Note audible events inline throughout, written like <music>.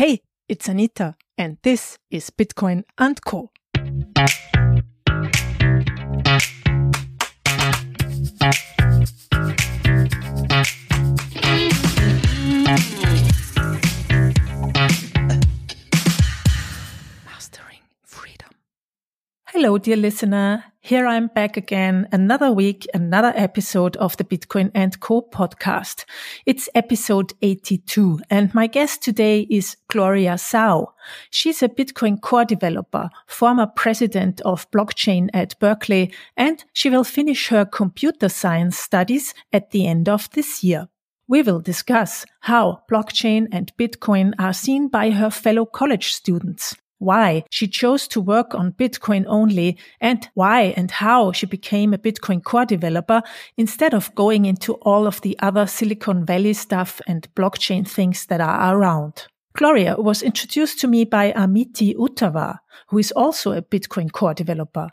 Hey, it's Anita, and this is Bitcoin and Co. Hello, dear listener. Here I'm back again, another week, another episode of the Bitcoin and Co podcast. It's episode 82, and my guest today is Gloria Zhao. She's a Bitcoin core developer, former president of blockchain at Berkeley, and she will finish her computer science studies at the end of this year. We will discuss how blockchain and Bitcoin are seen by her fellow college students, why she chose to work on Bitcoin only and why and how she became a Bitcoin core developer instead of going into all of the other Silicon Valley stuff and blockchain things that are around. Gloria was introduced to me by Amiti Uttarwar, who is also a Bitcoin core developer.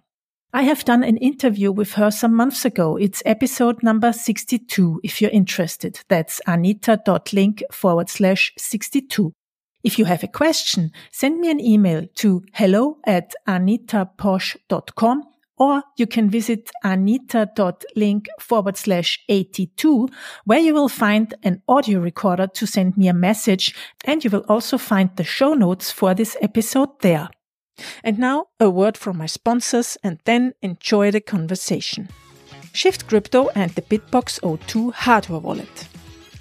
I have done an interview with her some months ago. It's episode number 62. If you're interested, that's anita.link forward slash 62. If you have a question, send me an email to hello at anitaposch.com or you can visit anita.link forward slash 82 where you will find an audio recorder to send me a message and you will also find the show notes for this episode there. And now a word from my sponsors and then enjoy the conversation. Shift Crypto and the BitBox02 hardware wallet.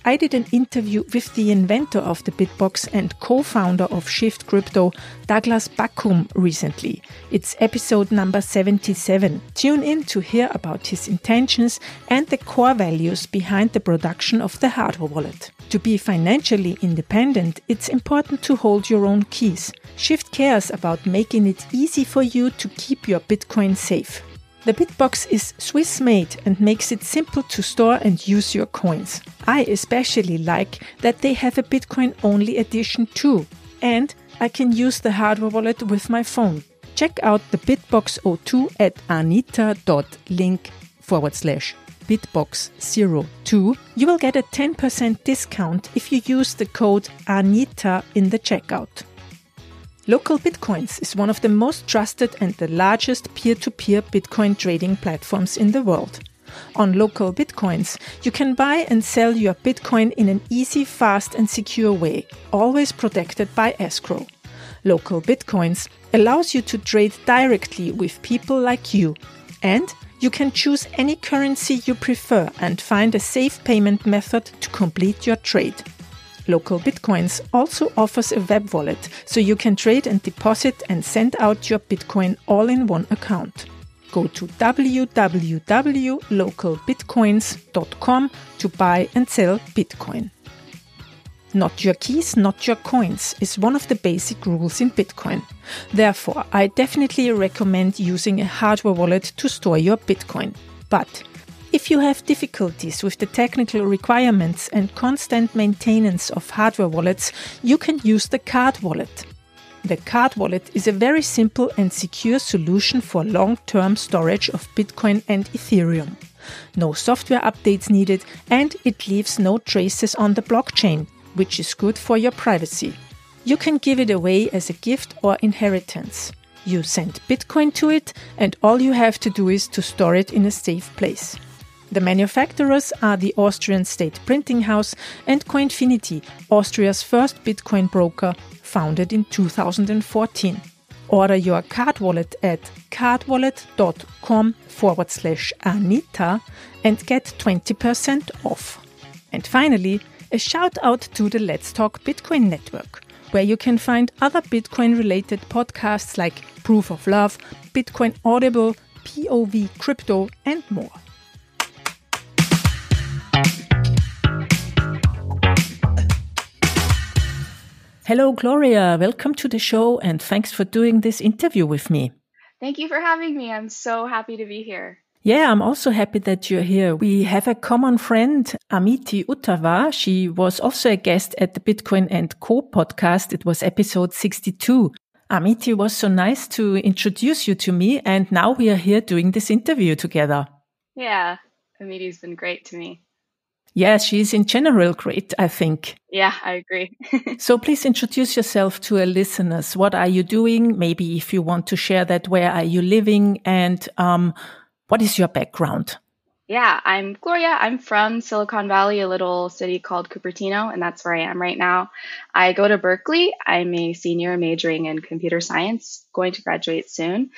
I did an interview with the inventor of the Bitbox and co-founder of Shift Crypto, Douglas Bakkum, recently. It's episode number 77. Tune in to hear about his intentions and the core values behind the production of the hardware wallet. To be financially independent, it's important to hold your own keys. Shift cares about making it easy for you to keep your Bitcoin safe. The Bitbox is Swiss made and makes it simple to store and use your coins. I especially like that they have a Bitcoin only edition too, and I can use the hardware wallet with my phone. Check out the BitBox02 at anita.link forward slash bitbox02. You will get a 10% discount if you use the code ANITA in the checkout. Local Bitcoins is one of the most trusted and the largest peer to peer Bitcoin trading platforms in the world. On Local Bitcoins, you can buy and sell your Bitcoin in an easy, fast, and secure way, always protected by escrow. Local Bitcoins allows you to trade directly with people like you, and you can choose any currency you prefer and find a safe payment method to complete your trade. Local Bitcoins also offers a web wallet, so you can trade and deposit and send out your Bitcoin all in one account. Go to www.localbitcoins.com to buy and sell Bitcoin. Not your keys, not your coins is one of the basic rules in Bitcoin. Therefore, I definitely recommend using a hardware wallet to store your Bitcoin. But if you have difficulties with the technical requirements and constant maintenance of hardware wallets, you can use the card wallet. The card wallet is a very simple and secure solution for long term storage of Bitcoin and Ethereum. No software updates needed, and it leaves no traces on the blockchain, which is good for your privacy. You can give it away as a gift or inheritance. You send Bitcoin to it, and all you have to do is to store it in a safe place. The manufacturers are the Austrian State Printing House and Coinfinity, Austria's first Bitcoin broker, founded in 2014. Order your card wallet at cardwallet.com forward slash Anita and get 20% off. And finally, a shout out to the Let's Talk Bitcoin network, where you can find other Bitcoin related podcasts like Proof of Love, Bitcoin Audible, POV Crypto, and more. Hello, Gloria. Welcome to the show and thanks for doing this interview with me. Thank you for having me. I'm so happy to be here. Yeah, I'm also happy that you're here. We have a common friend, Amiti Uttarwar. She was also a guest at the Bitcoin and Co podcast. It was episode 62. Amiti was so nice to introduce you to me, and now we are here doing this interview together. Yeah, Amiti's been great to me. Yeah, she's in general great, I think. Yeah, I agree. <laughs> so please introduce yourself to our listeners. What are you doing? Maybe if you want to share that, where are you living? And um, what is your background? Yeah, I'm Gloria. I'm from Silicon Valley, a little city called Cupertino, and that's where I am right now. I go to Berkeley. I'm a senior majoring in computer science, going to graduate soon.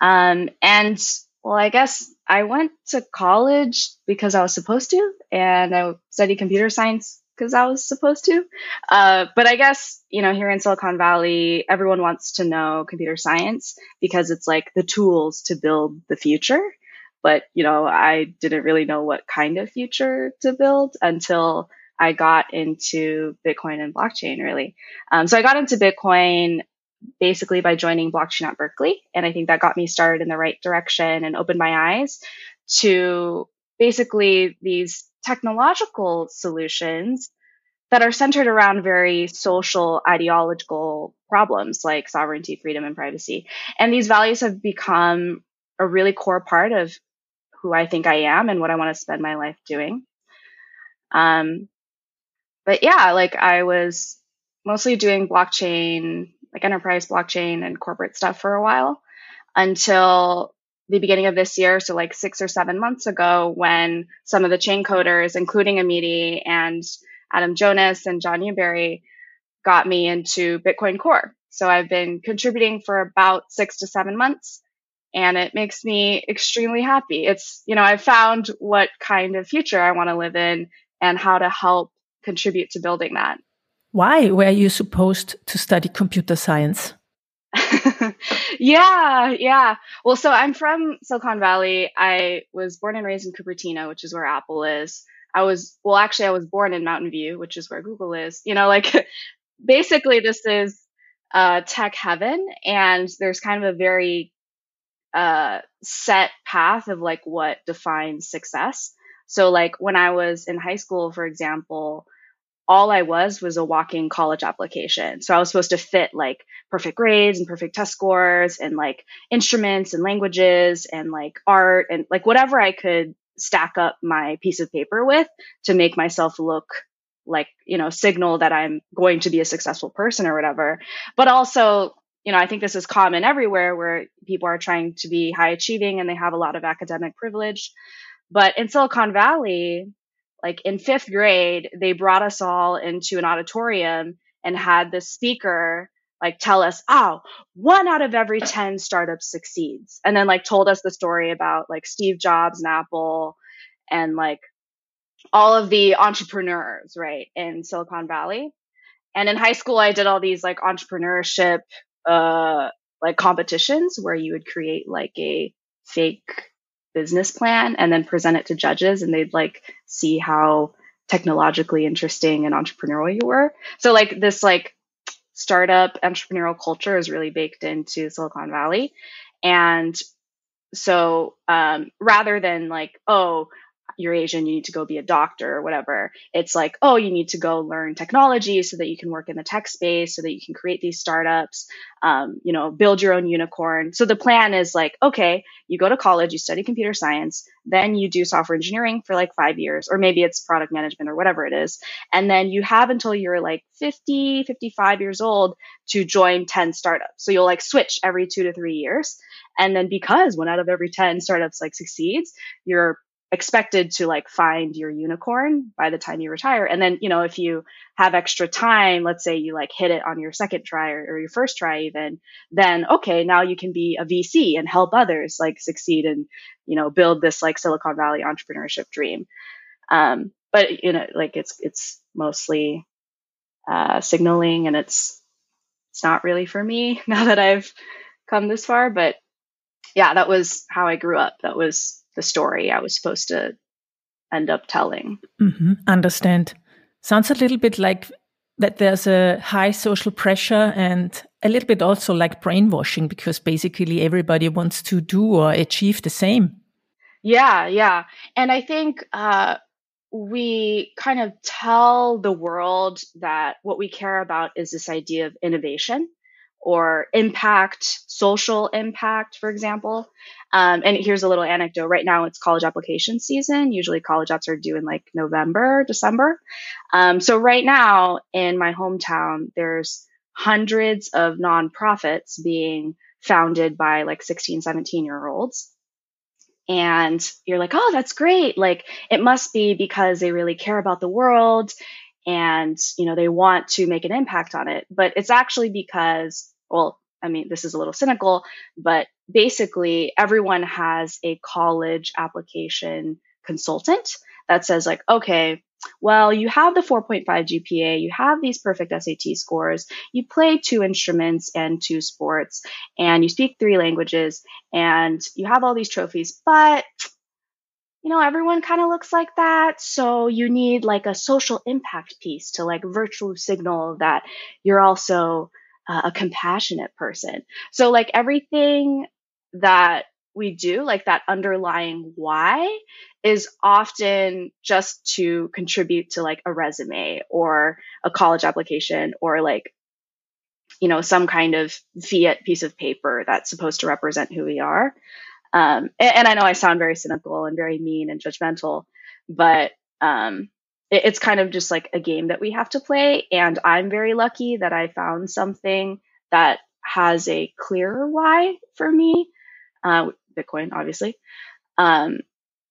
Um, and well, I guess I went to college because I was supposed to, and I studied computer science because I was supposed to. Uh, but I guess, you know, here in Silicon Valley, everyone wants to know computer science because it's like the tools to build the future. But, you know, I didn't really know what kind of future to build until I got into Bitcoin and blockchain, really. Um, so I got into Bitcoin basically by joining blockchain at Berkeley. And I think that got me started in the right direction and opened my eyes to basically these technological solutions that are centered around very social ideological problems like sovereignty, freedom, and privacy. And these values have become a really core part of who I think I am and what I want to spend my life doing. Um, but yeah, like I was mostly doing blockchain like enterprise blockchain and corporate stuff for a while until the beginning of this year. So like six or seven months ago when some of the chain coders, including Amiti and Adam Jonas and John Newbery got me into Bitcoin Core. So I've been contributing for about six to seven months and it makes me extremely happy. It's, you know, I've found what kind of future I want to live in and how to help contribute to building that. Why were you supposed to study computer science? <laughs> yeah, yeah. Well, so I'm from Silicon Valley. I was born and raised in Cupertino, which is where Apple is. I was, well, actually, I was born in Mountain View, which is where Google is. You know, like <laughs> basically, this is uh, tech heaven, and there's kind of a very uh, set path of like what defines success. So, like when I was in high school, for example, all I was was a walking college application. So I was supposed to fit like perfect grades and perfect test scores and like instruments and languages and like art and like whatever I could stack up my piece of paper with to make myself look like, you know, signal that I'm going to be a successful person or whatever. But also, you know, I think this is common everywhere where people are trying to be high achieving and they have a lot of academic privilege. But in Silicon Valley, like in fifth grade, they brought us all into an auditorium and had the speaker like tell us, oh, one out of every 10 startups succeeds. And then like told us the story about like Steve Jobs and Apple and like all of the entrepreneurs, right, in Silicon Valley. And in high school, I did all these like entrepreneurship, uh, like competitions where you would create like a fake business plan and then present it to judges and they'd like see how technologically interesting and entrepreneurial you were. So like this like startup entrepreneurial culture is really baked into Silicon Valley. And so um, rather than like, oh, you're Asian, you need to go be a doctor or whatever. It's like, oh, you need to go learn technology so that you can work in the tech space, so that you can create these startups, um, you know, build your own unicorn. So the plan is like, okay, you go to college, you study computer science, then you do software engineering for like five years, or maybe it's product management or whatever it is. And then you have until you're like 50, 55 years old to join 10 startups. So you'll like switch every two to three years. And then because one out of every 10 startups like succeeds, you're expected to like find your unicorn by the time you retire. And then, you know, if you have extra time, let's say you like hit it on your second try or, or, your first try even, then okay, now you can be a VC and help others like succeed and, you know, build this like Silicon Valley entrepreneurship dream. Um, but you know, like it's, it's mostly, uh, signaling and it's, it's not really for me <laughs> now that I've come this far, but yeah, that was how I grew up. That was the story I was supposed to end up telling. Mm-hmm. Understand. Sounds a little bit like that there's a high social pressure and a little bit also like brainwashing because basically everybody wants to do or achieve the same. Yeah, yeah. And I think uh, we kind of tell the world that what we care about is this idea of innovation or impact, social impact, for example. Um, and here's a little anecdote. Right now, it's college application season. Usually, college apps are due in like November, December. Um, so, right now in my hometown, there's hundreds of nonprofits being founded by like 16, 17 year olds. And you're like, oh, that's great. Like, it must be because they really care about the world and, you know, they want to make an impact on it. But it's actually because well, I mean, this is a little cynical, but basically everyone has a college application consultant that says, like, okay, well, you have the 4.5 GPA, you have these perfect SAT scores, you play two instruments and two sports, and you speak three languages, and you have all these trophies, but you know, everyone kind of looks like that. So you need like a social impact piece to like virtual signal that you're also uh, a compassionate person. So like everything that we do, like that underlying why is often just to contribute to like a resume or a college application or like, you know, some kind of fiat piece of paper that's supposed to represent who we are. Um, and, and I know I sound very cynical and very mean and judgmental, but um, it's kind of just like a game that we have to play. And I'm very lucky that I found something that has a clearer why for me, uh, Bitcoin, obviously. Um,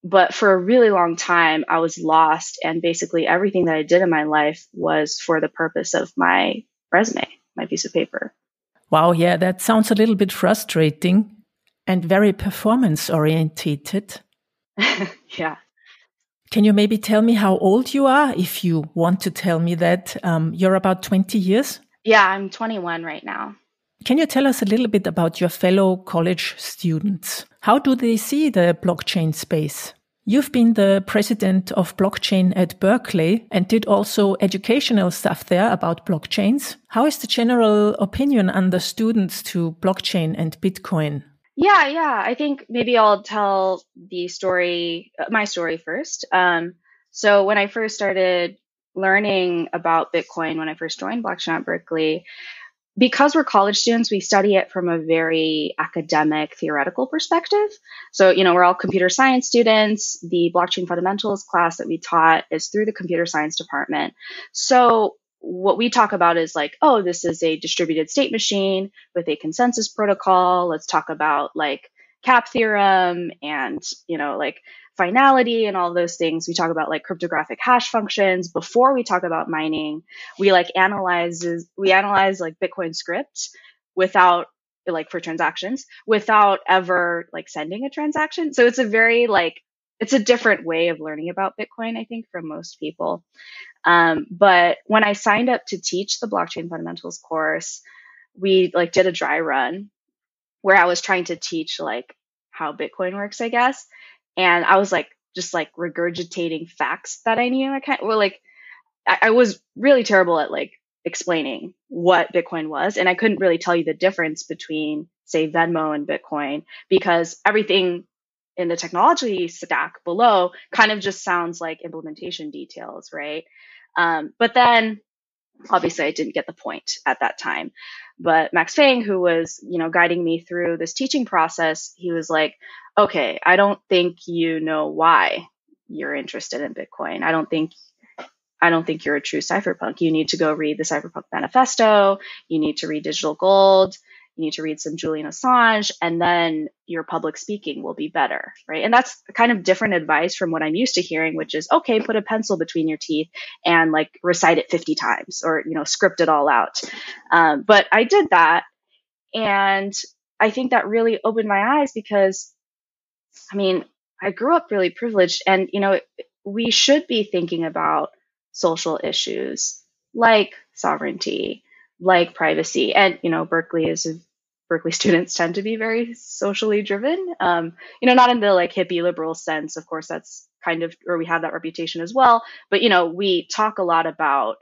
but for a really long time, I was lost, and basically everything that I did in my life was for the purpose of my resume, my piece of paper. Wow, yeah, that sounds a little bit frustrating and very performance orientated. <laughs> yeah. Can you maybe tell me how old you are, if you want to tell me that? Um, you're about 20 years? Yeah, I'm 21 right now. Can you tell us a little bit about your fellow college students? How do they see the blockchain space? You've been the president of blockchain at Berkeley and did also educational stuff there about blockchains. How is the general opinion under students to blockchain and Bitcoin? Yeah, yeah. I think maybe I'll tell the story, uh, my story first. Um, so when I first started learning about Bitcoin, when I first joined Blockchain at Berkeley, because we're college students, we study it from a very academic, theoretical perspective. So, you know, we're all computer science students. The blockchain fundamentals class that we taught is through the computer science department. So, what we talk about is like, oh, this is a distributed state machine with a consensus protocol. Let's talk about like cap theorem and, you know, like finality and all those things. We talk about like cryptographic hash functions before we talk about mining. We like analyzes, we analyze like Bitcoin script without like for transactions without ever like sending a transaction. So it's a very like, it's a different way of learning about Bitcoin, I think, for most people. Um, but when I signed up to teach the blockchain fundamentals course, we like did a dry run where I was trying to teach like how Bitcoin works, I guess. And I was like, just like regurgitating facts that I knew. I kind of, well, like I, I was really terrible at like explaining what Bitcoin was. And I couldn't really tell you the difference between say Venmo and Bitcoin because everything in the technology stack below kind of just sounds like implementation details, right? Um, but then obviously I didn't get the point at that time. But Max Fang, who was, you know, guiding me through this teaching process, he was like, okay, I don't think you know why you're interested in Bitcoin. I don't think I don't think you're a true cypherpunk. You need to go read the Cypherpunk Manifesto. You need to read Digital Gold you need to read some Julian Assange, and then your public speaking will be better, right? And that's kind of different advice from what I'm used to hearing, which is okay, put a pencil between your teeth and like recite it 50 times or, you know, script it all out. Um, but I did that. And I think that really opened my eyes because, I mean, I grew up really privileged and, you know, we should be thinking about social issues like sovereignty, like privacy. And, you know, Berkeley is Berkeley <laughs> students tend to be very socially driven. Um, you know, not in the like hippie liberal sense. Of course, that's kind of, or we have that reputation as well. But, you know, we talk a lot about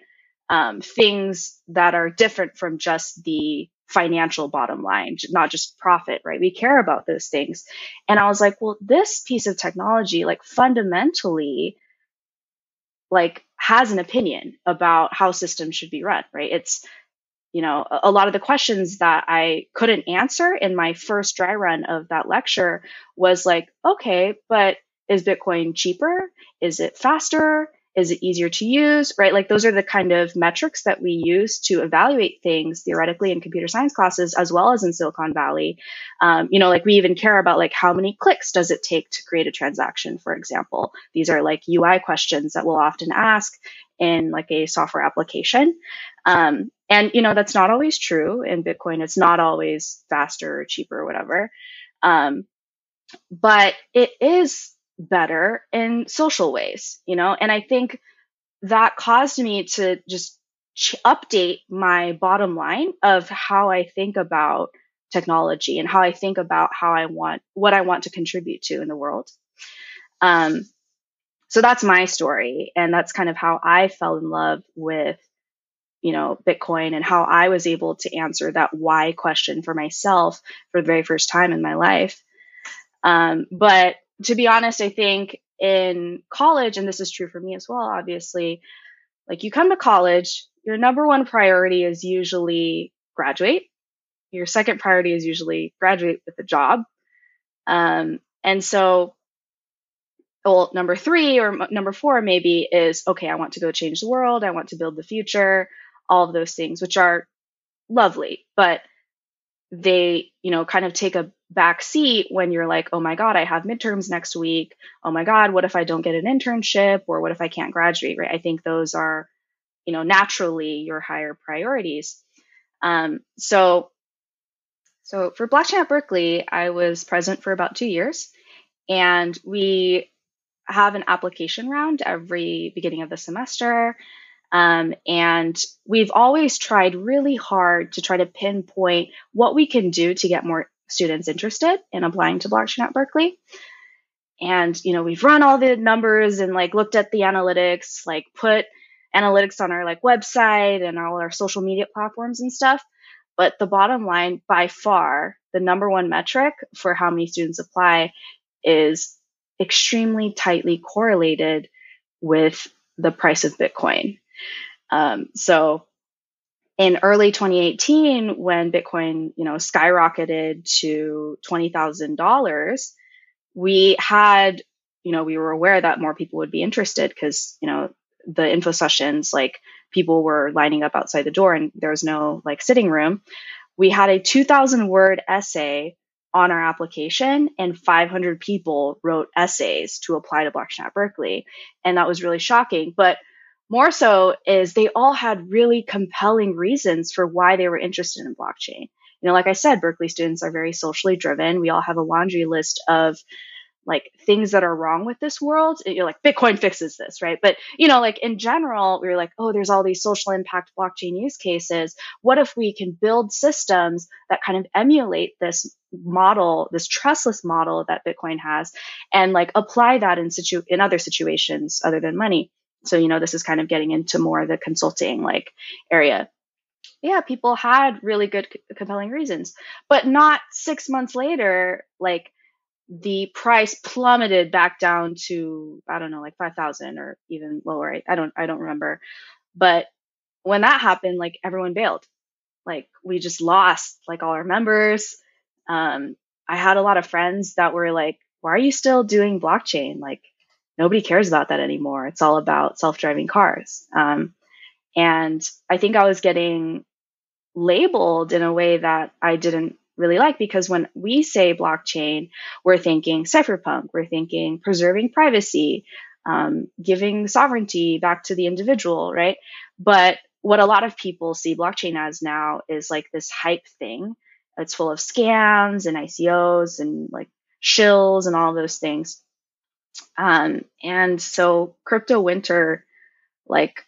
um, things that are different from just the financial bottom line, not just profit, right? We care about those things. And I was like, well, this piece of technology, like fundamentally, like has an opinion about how systems should be run, right? It's you know, a, lot of the questions that I couldn't answer in my first dry run of that lecture was like, okay, but is Bitcoin cheaper? Is it faster? Is it easier to use? Right? Like those are the kind of metrics that we use to evaluate things theoretically in computer science classes as well as in Silicon Valley. Um, you know, like we even care about like how many clicks does it take to create a transaction, for example. These are like UI questions that we'll often ask in like a software application. Um, and you know that's not always true in Bitcoin. It's not always faster or cheaper or whatever. Um, but it is better in social ways, you know? And I think that caused me to just ch- update my bottom line of how I think about technology and how I think about how I want, what I want to contribute to in the world. Um, so that's my story. And that's kind of how I fell in love with, you know, Bitcoin and how I was able to answer that why question for myself for the very first time in my life. Um, but to be honest, I think in college, and this is true for me as well, obviously, like you come to college, your number one priority is usually graduate. Your second priority is usually graduate with a job. Um, and so, well, number three or m- number four maybe is okay, I want to go change the world. I want to build the future, all of those things, which are lovely. But they, you know, kind of take a back seat when you're like, oh my God, I have midterms next week. Oh my God, what if I don't get an internship or what if I can't graduate, right? I think those are, you know, naturally your higher priorities. Um, so, so for blockchain at Berkeley, I was present for about two years and we have an application round every beginning of the semester. Um, and we've always tried really hard to try to pinpoint what we can do to get more students interested in applying to blockchain at Berkeley. And, you know, we've run all the numbers and like looked at the analytics, like put analytics on our like website and all our social media platforms and stuff. But the bottom line, by far, the number one metric for how many students apply is extremely tightly correlated with the price of Bitcoin. Um, so in early 2018, when Bitcoin, you know, skyrocketed to $20,000, we had, you know, we were aware that more people would be interested because, you know, the info sessions, like people were lining up outside the door and there was no like sitting room. We had a 2000 word essay on our application and 500 people wrote essays to apply to blockchain at Berkeley. And that was really shocking. But more so is they all had really compelling reasons for why they were interested in blockchain. You know, like I said, Berkeley students are very socially driven. We all have a laundry list of like things that are wrong with this world. You're like, Bitcoin fixes this, right? But, you know, like in general, we were like, oh, there's all these social impact blockchain use cases. What if we can build systems that kind of emulate this model, this trustless model that Bitcoin has, and like apply that in situ in other situations other than money? So, you know, this is kind of getting into more the consulting like area. Yeah, people had really good, compelling reasons, but not six months later, like the price plummeted back down to, I don't know, like 5,000 or even lower. I don't, I don't remember. But when that happened, like everyone bailed. Like we just lost like all our members. Um, I had a lot of friends that were like, why are you still doing blockchain? Like, nobody cares about that anymore. It's all about self driving cars. Um, and I think I was getting labeled in a way that I didn't really like because when we say blockchain, we're thinking cypherpunk, we're thinking preserving privacy, um, giving sovereignty back to the individual, right? But what a lot of people see blockchain as now is like this hype thing. It's full of scams and ICOs and like shills and all those things. Um, and so crypto winter like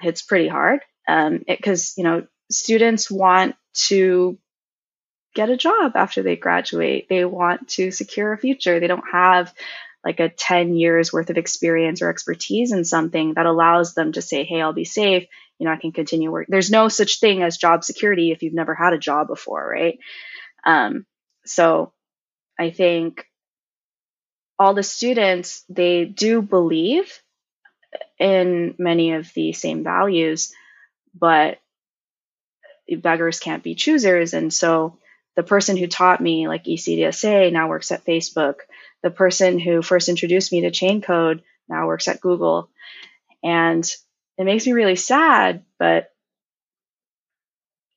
hits pretty hard because um, you know students want to get a job after they graduate. They want to secure a future. They don't have like a 10 years worth of experience or expertise in something that allows them to say, hey, I'll be safe. You know, I can continue work. There's no such thing as job security if you've never had a job before, right? Um, so I think all the students, they do believe in many of the same values, but beggars can't be choosers. And so the person who taught me like ECDSA now works at Facebook. The person who first introduced me to Chaincode now works at Google. And it makes me really sad, but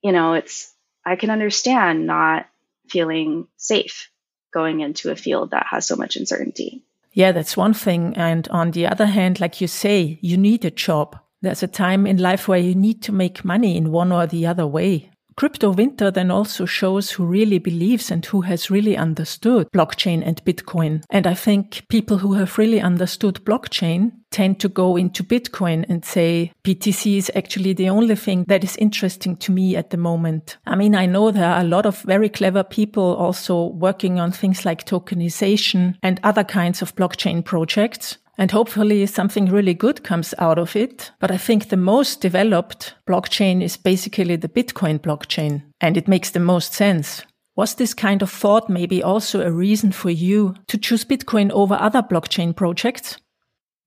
you know, it's I can understand not feeling safe going into a field that has so much uncertainty. Yeah, that's one thing. And on the other hand, like you say, you need a job. There's a time in life where you need to make money in one or the other way. Crypto Winter then also shows who really believes and who has really understood blockchain and Bitcoin. And I think people who have really understood blockchain tend to go into Bitcoin and say BTC is actually the only thing that is interesting to me at the moment. I mean, I know there are a lot of very clever people also working on things like tokenization and other kinds of blockchain projects. And hopefully something really good comes out of it. But I think the most developed blockchain is basically the Bitcoin blockchain. And it makes the most sense. Was this kind of thought maybe also a reason for you to choose Bitcoin over other blockchain projects?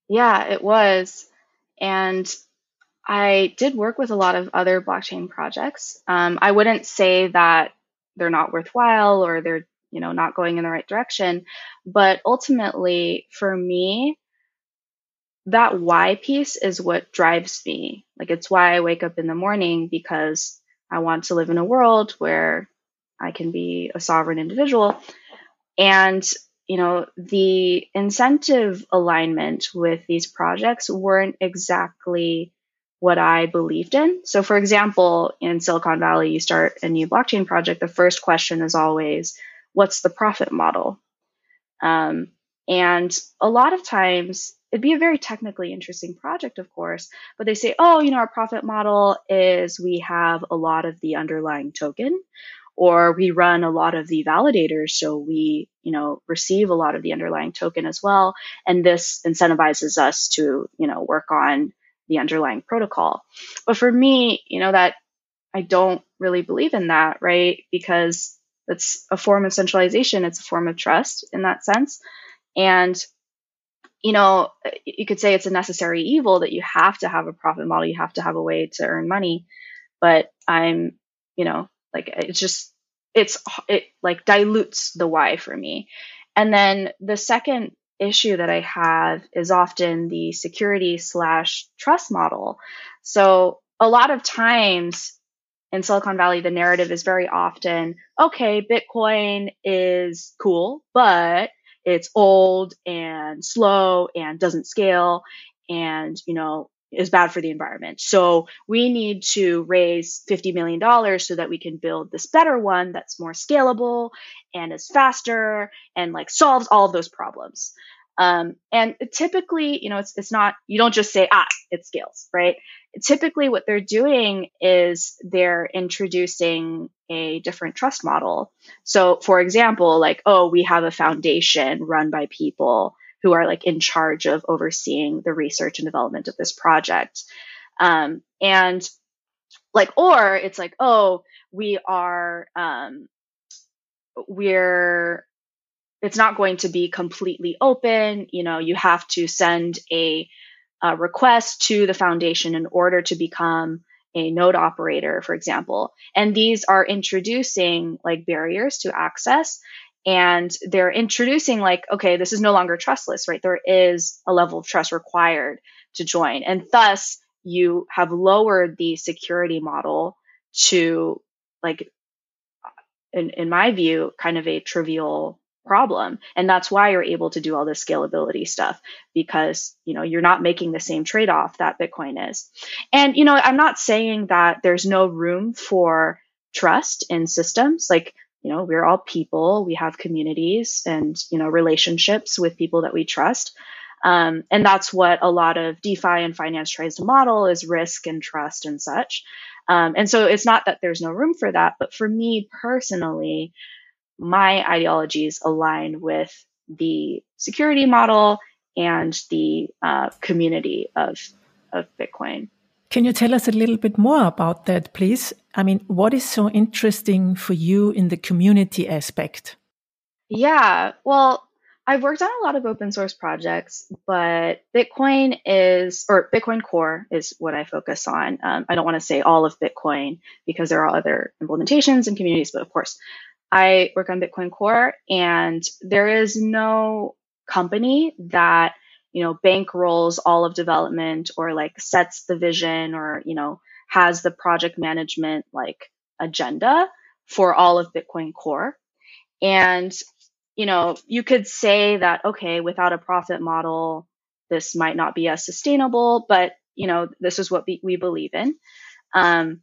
Yeah, it was. And I did work with a lot of other blockchain projects. Um, I wouldn't say that they're not worthwhile or they're you know not going in the right direction but ultimately for me that why piece is what drives me. Like it's why I wake up in the morning because I want to live in a world where I can be a sovereign individual. And, you know, the incentive alignment with these projects weren't exactly what I believed in. So, for example, in Silicon Valley, you start a new blockchain project, the first question is always, what's the profit model? Um, and a lot of times it'd be a very technically interesting project, of course, but they say, oh, you know, our profit model is we have a lot of the underlying token or we run a lot of the validators so we you know receive a lot of the underlying token as well and this incentivizes us to you know work on the underlying protocol. But for me you know that i don't really believe in that right? Because it's a form of centralization it's a form of trust in that sense and you know, you could say it's a necessary evil that you have to have a profit model, you have to have a way to earn money. But I'm, you know, like it's just, it's, it like dilutes the why for me. And then the second issue that I have is often the security slash trust model. So a lot of times in Silicon Valley, the narrative is very often, okay, Bitcoin is cool, but it's old and slow and doesn't scale and, you know, is bad for the environment. So we need to raise $50 million so that we can build this better one that's more scalable and is faster and like solves all of those problems. Um, and typically, you know, it's, it's not, you don't just say, ah, it scales, right? Typically, what they're doing is they're introducing a different trust model. So, for example, like, oh, we have a foundation run by people who are like in charge of overseeing the research and development of this project. Um, and like, or it's like, oh, we are, um, we're it's not going to be completely open. You know, you have to send a, a, request to the foundation in order to become a node operator, for example. And these are introducing like barriers to access. And they're introducing like, okay, this is no longer trustless, right? There is a level of trust required to join. And thus you have lowered the security model to like, in, in my view, kind of a trivial problem. And that's why you're able to do all this scalability stuff because, you know, you're not making the same trade off that Bitcoin is. And, you know, I'm not saying that there's no room for trust in systems. Like, you know, we're all people, we have communities and, you know, relationships with people that we trust. Um, and that's what a lot of DeFi and finance tries to model is risk and trust and such. Um, and so it's not that there's no room for that, but for me personally, my ideologies align with the security model and the uh, community of, of Bitcoin. Can you tell us a little bit more about that, please? I mean, what is so interesting for you in the community aspect? Yeah, well, I've worked on a lot of open source projects, but Bitcoin is, or Bitcoin Core is what I focus on. Um, I don't want to say all of Bitcoin because there are other implementations and communities, but of course, I work on Bitcoin Core, and there is no company that you know bankrolls all of development or like sets the vision or you know has the project management like agenda for all of Bitcoin Core. And you know, you could say that, okay, without a profit model, this might not be as sustainable, but, you know, this is what we, we believe in. Um,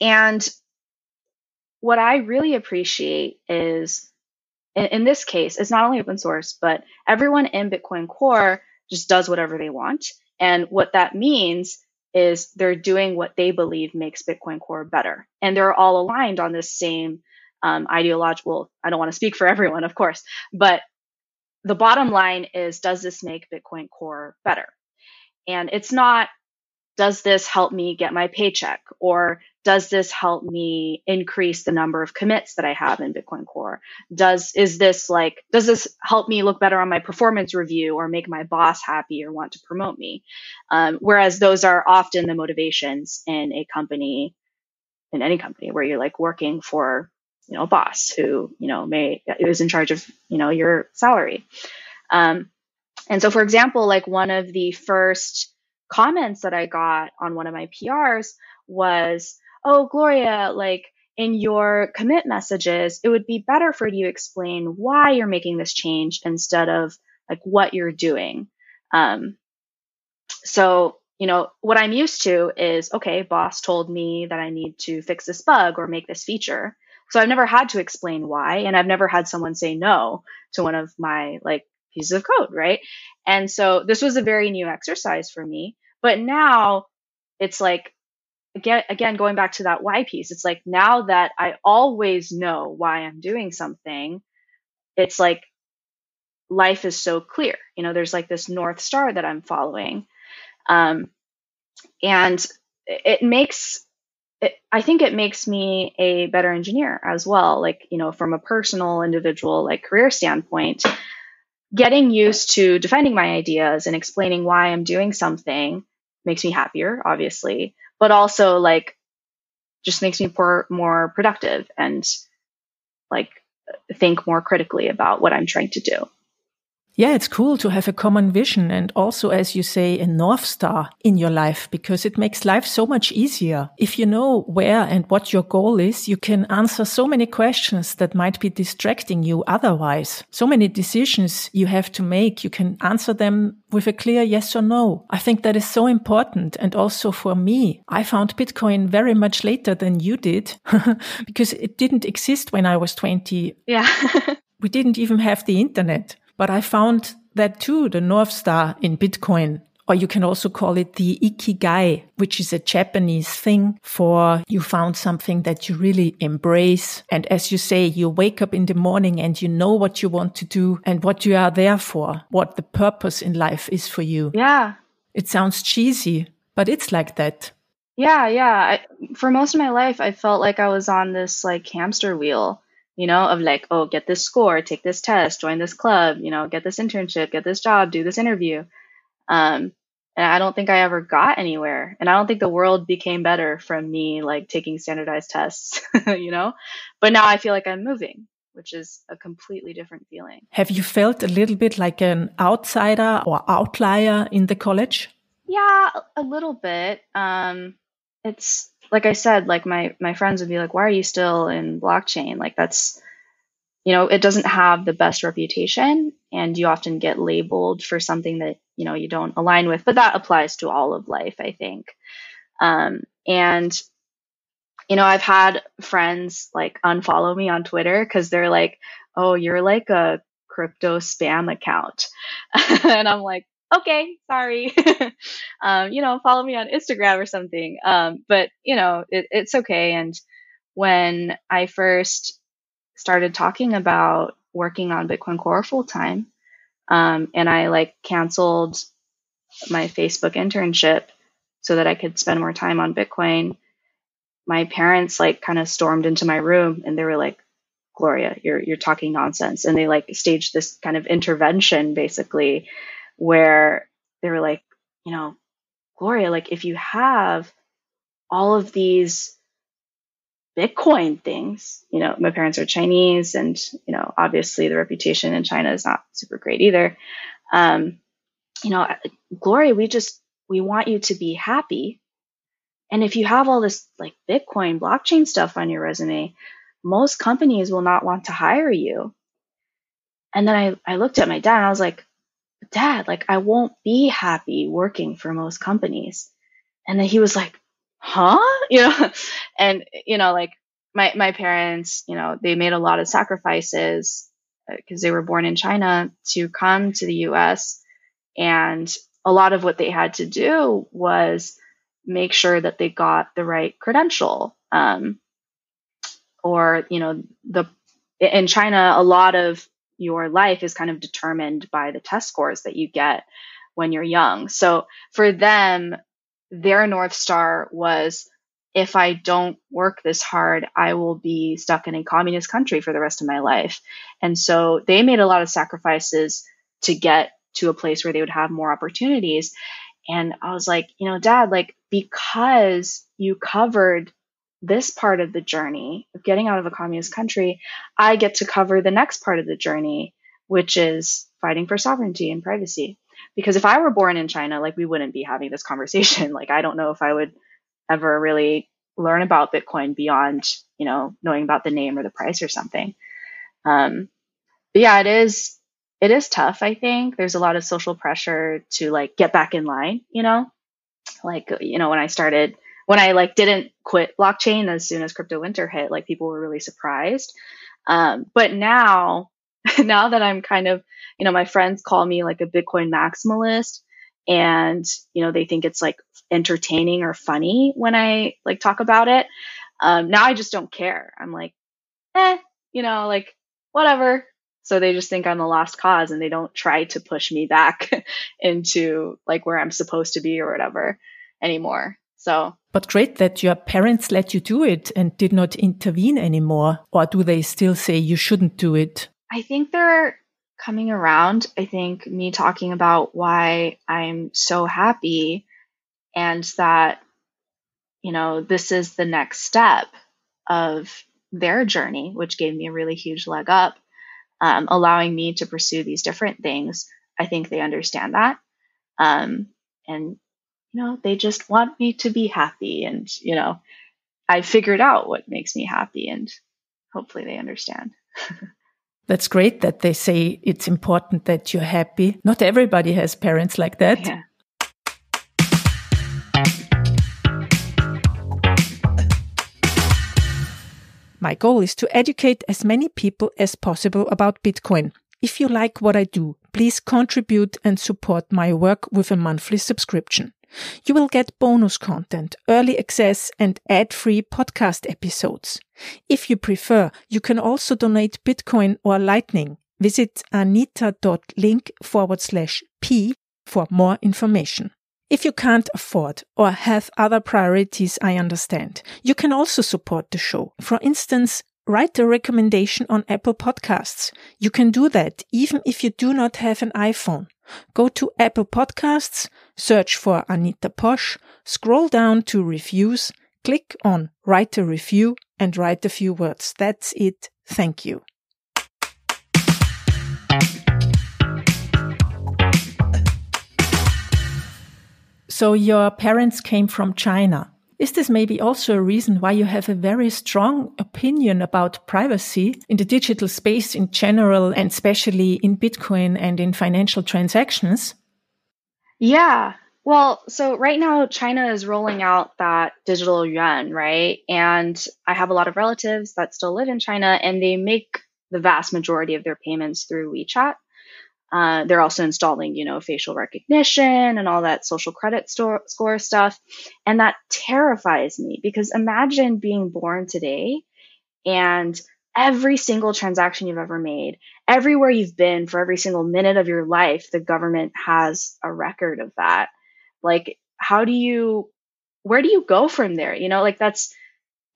and what I really appreciate is, in, in this case, it's not only open source, but everyone in Bitcoin Core just does whatever they want. And what that means is they're doing what they believe makes Bitcoin Core better. And they're all aligned on this same um, ideological. I don't want to speak for everyone, of course, but the bottom line is does this make Bitcoin Core better? And it's not does this help me get my paycheck or does this help me increase the number of commits that I have in Bitcoin Core? Does is this like does this help me look better on my performance review or make my boss happy or want to promote me? Um, whereas those are often the motivations in a company, in any company where you're like working for you know, a boss who, you know, may, is in charge of, you know, your salary. Um, and so, for example, like one of the first comments that I got on one of my PRs was, Oh, Gloria, like in your commit messages, it would be better for you to explain why you're making this change instead of like what you're doing. Um, so, you know, what I'm used to is, okay, boss told me that I need to fix this bug or make this feature. So I've never had to explain why, and I've never had someone say no to one of my like pieces of code, right? And so this was a very new exercise for me. But now it's like again going back to that why piece, it's like now that I always know why I'm doing something, it's like life is so clear. You know, there's like this north star that I'm following. Um, and it makes it, I think it makes me a better engineer as well. Like, you know, from a personal, individual, like career standpoint, getting used to defending my ideas and explaining why I'm doing something makes me happier, obviously, but also like just makes me more, more productive and like think more critically about what I'm trying to do. Yeah, it's cool to have a common vision and also, as you say, a North Star in your life because it makes life so much easier. If you know where and what your goal is, you can answer so many questions that might be distracting you otherwise. So many decisions you have to make, you can answer them with a clear yes or no. I think that is so important. And also for me, I found Bitcoin very much later than you did <laughs> because it didn't exist when I was 20. Yeah. <laughs> we didn't even have the internet. But I found that too, the North Star in Bitcoin. Or you can also call it the ikigai, which is a Japanese thing for you found something that you really embrace. And as you say, you wake up in the morning and you know what you want to do and what you are there for, what the purpose in life is for you. Yeah. It sounds cheesy, but it's like that. Yeah, yeah. I, for most of my life, I felt like I was on this like hamster wheel you know, of like, oh, get this score, take this test, join this club, you know, get this internship, get this job, do this interview. Um, and I don't think I ever got anywhere. And I don't think the world became better from me like taking standardized tests, <laughs> you know? But now I feel like I'm moving, which is a completely different feeling. Have you felt a little bit like an outsider or outlier in the college? Yeah, a little bit. Um, it's like I said, like my my friends would be like, "Why are you still in blockchain?" Like that's you know, it doesn't have the best reputation and you often get labeled for something that, you know, you don't align with, but that applies to all of life, I think. Um, and you know, I've had friends like unfollow me on Twitter because they're like, "Oh, you're like a crypto spam account," <laughs> and I'm like, okay, sorry. <laughs> um, you know, follow me on Instagram or something. Um, but you know, it, it's okay. And when I first started talking about working on Bitcoin Core full time, um, and I like canceled my Facebook internship so that I could spend more time on Bitcoin, my parents like kind of stormed into my room and they were like, Gloria, you're you're talking nonsense. And they like staged this kind of intervention basically where they were like, you know, Gloria, like if you have all of these Bitcoin things, you know, my parents are Chinese and, you know, obviously the reputation in China is not super great either. Um, you know, Gloria, we just, we want you to be happy. And if you have all this like Bitcoin blockchain stuff on your resume, most companies will not want to hire you. And then I, I looked at my dad and I was like, Dad, like I won't be happy working for most companies. And then he was like, huh? <laughs> You know, and you know, like my my parents, you know, they made a lot of sacrifices because uh, they were born in China to come to the US and a lot of what they had to do was make sure that they got the right credential um, or you know the in China a lot of your life is kind of determined by the test scores that you get when you're young. So for them, their North Star was if I don't work this hard, I will be stuck in a communist country for the rest of my life. And so they made a lot of sacrifices to get to a place where they would have more opportunities. And I was like, you know, dad, like, because you covered this part of the journey of getting out of a communist country, I get to cover the next part of the journey, which is fighting for sovereignty and privacy. Because if I were born in China, like we wouldn't be having this <laughs> conversation. Like I don't know if I would ever really learn about Bitcoin beyond, you know, knowing about the name or the price or something. Um, but yeah, it is it is tough, I think. There's a lot of social pressure to like get back in line, you know? Like, you know, when I started when I like didn't quit blockchain as soon as crypto winter hit, like people were really surprised. Um, but now, <laughs> now that I'm kind of, you know, my friends call me like a Bitcoin maximalist and, you know, they think it's like entertaining or funny when I like talk about it. Um, now I just don't care. I'm like, eh, you know, like whatever. So they just think I'm the lost cause and they don't try to push me back <laughs> into like where I'm supposed to be or whatever anymore. So, but great that your parents let you do it and did not intervene anymore. Or do they still say you shouldn't do it? I think they're coming around. I think me talking about why I'm so happy and that, you know, this is the next step of their journey, which gave me a really huge leg up, um, allowing me to pursue these different things. I think they understand that. Um, and you know, they just want me to be happy. And, you know, I figured out what makes me happy and hopefully they understand. <laughs> That's great that they say it's important that you're happy. Not everybody has parents like that. Yeah. My goal is to educate as many people as possible about Bitcoin. If you like what I do, please contribute and support my work with a monthly subscription. You will get bonus content, early access, and ad free podcast episodes. If you prefer, you can also donate Bitcoin or Lightning. Visit anita.link forward slash P for more information. If you can't afford or have other priorities, I understand. You can also support the show. For instance, write a recommendation on Apple Podcasts. You can do that even if you do not have an iPhone. Go to Apple Podcasts, search for Anita Posch, scroll down to reviews, click on write a review and write a few words. That's it. Thank you. So your parents came from China. Is this maybe also a reason why you have a very strong opinion about privacy in the digital space in general and especially in Bitcoin and in financial transactions? Yeah. Well, so right now China is rolling out that digital yuan, right? And I have a lot of relatives that still live in China and they make the vast majority of their payments through WeChat. Uh, they're also installing, you know, facial recognition and all that social credit store, score stuff. And that terrifies me because imagine being born today and every single transaction you've ever made, everywhere you've been for every single minute of your life, the government has a record of that. Like, how do you, where do you go from there? You know, like that's,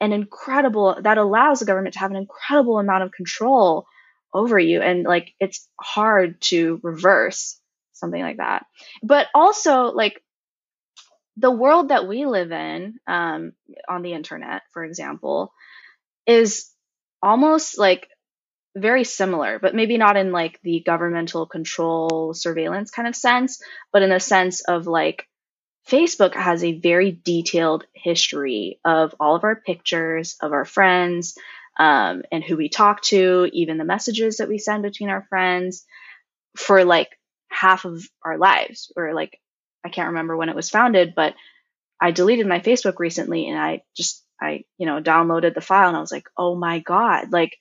an incredible that allows the government to have an incredible amount of control over you. And like it's hard to reverse something like that. But also like the world that we live in um, on the internet for example is almost like very similar but maybe not in like the governmental control surveillance kind of sense but in the sense of like Facebook has a very detailed history of all of our pictures, of our friends, um, and who we talk to, even the messages that we send between our friends for like half of our lives. Or like, I can't remember when it was founded, but I deleted my Facebook recently and I just, I, you know, downloaded the file and I was like, oh my God, like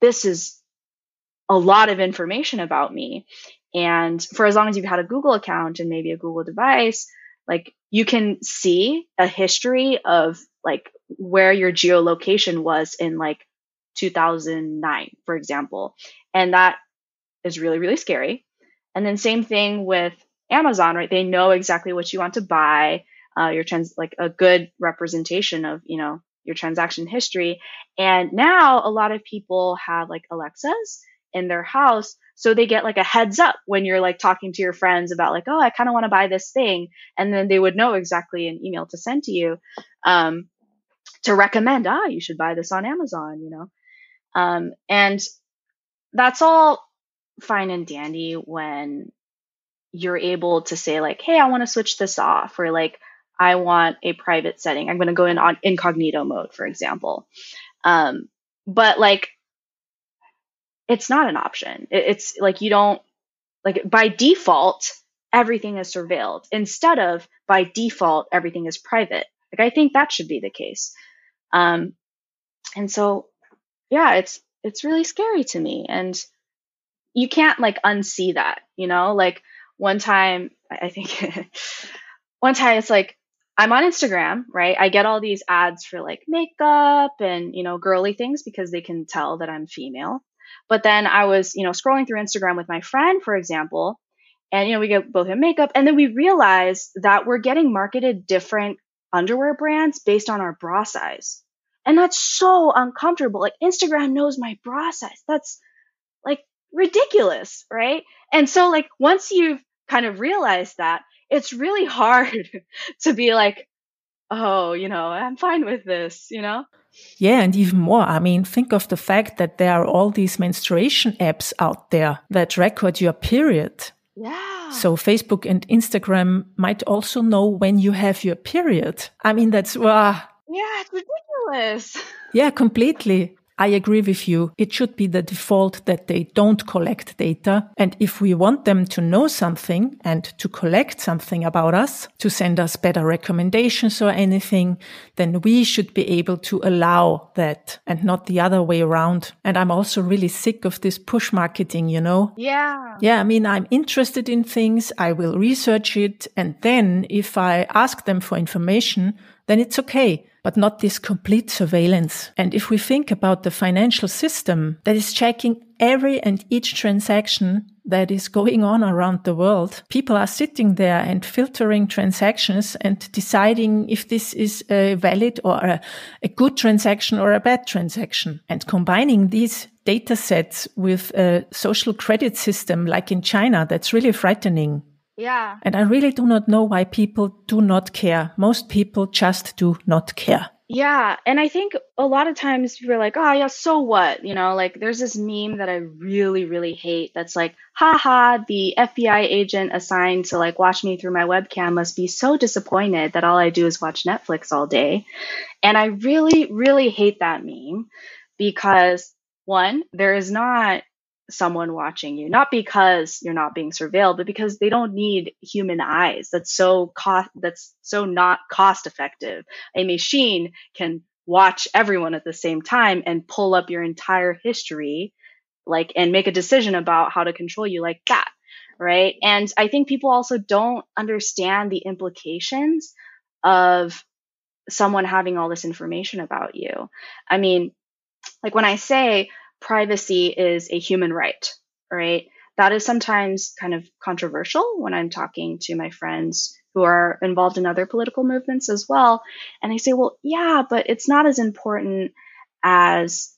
this is a lot of information about me. And for as long as you've had a Google account and maybe a Google device, like you can see a history of like where your geolocation was in like 2009 for example. And that is really really scary. And then same thing with amazon right? They know exactly what you want to buy uh, your trans like a good representation of you know your transaction history. And now a lot of people have like alexas in their house so they get like a heads up when you're like talking to your friends about like oh i kind of want to buy this thing and then they would know exactly an email to send to you um, to recommend ah you should buy this on amazon you know? Um, and that's all fine and dandy when you're able to say like hey i want to switch this off or like i want a private setting. I'm going to go in on incognito mode for example. Um, but like it's not an option. it's like you don't like by default everything is surveilled instead of by default everything is private. Like I think that should be the case. Um, and so yeah, it's it's really scary to me, and you can't like unsee that. You know, like one time I think <laughs> one time it's like I'm on Instagram, right? I get all these ads for like makeup and, you know, girly things because they can tell that I'm female. But then I was, you know, scrolling through Instagram with my friend, for example, and you know, we get both in makeup, and then we realize that we're getting marketed different underwear brands based on our bra size. And that's so uncomfortable. Like Instagram knows my bra size. That's like ridiculous, right? And so like once you've kind of realized that, it's really <laughs> hard to be like, oh, you know, I'm fine with this, you know? Yeah, and even more. I mean, think of the fact that there are all these menstruation apps out there that record your period. Yeah. So Facebook and Instagram might also know when you have your period. I mean, that's, wow. Yeah, it's ridiculous. <laughs> Yeah, completely. I agree with you. It should be the default that they don't collect data. And if we want them to know something and to collect something about us, to send us better recommendations or anything, then we should be able to allow that and not the other way around. And I'm also really sick of this push marketing, you know? Yeah. Yeah. I mean, I'm interested in things. I will research it. And then if I ask them for information, then it's okay but not this complete surveillance. And if we think about the financial system that is checking every and each transaction that is going on around the world, people are sitting there and filtering transactions and deciding if this is a valid or a, a good transaction or a bad transaction. And combining these data sets with a social credit system like in China, that's really frightening. Yeah. And I really do not know why people do not care. Most people just do not care. Yeah. And I think a lot of times people are like, oh, yeah, so what? You know, like there's this meme that I really, really hate that's like, haha, the FBI agent assigned to like watch me through my webcam must be so disappointed that all I do is watch Netflix all day. And I really, really hate that meme because one, there is not someone watching you not because you're not being surveilled but because they don't need human eyes. That's so cost that's so not cost effective. A machine can watch everyone at the same time and pull up your entire history like and make a decision about how to control you like that right? And i think people also don't understand the implications of someone having all this information about you. I mean like when i say privacy is a human right, right? that is sometimes kind of controversial when I'm talking to my friends who are involved in other political movements as well. And they say, well, yeah, but it's not as important as,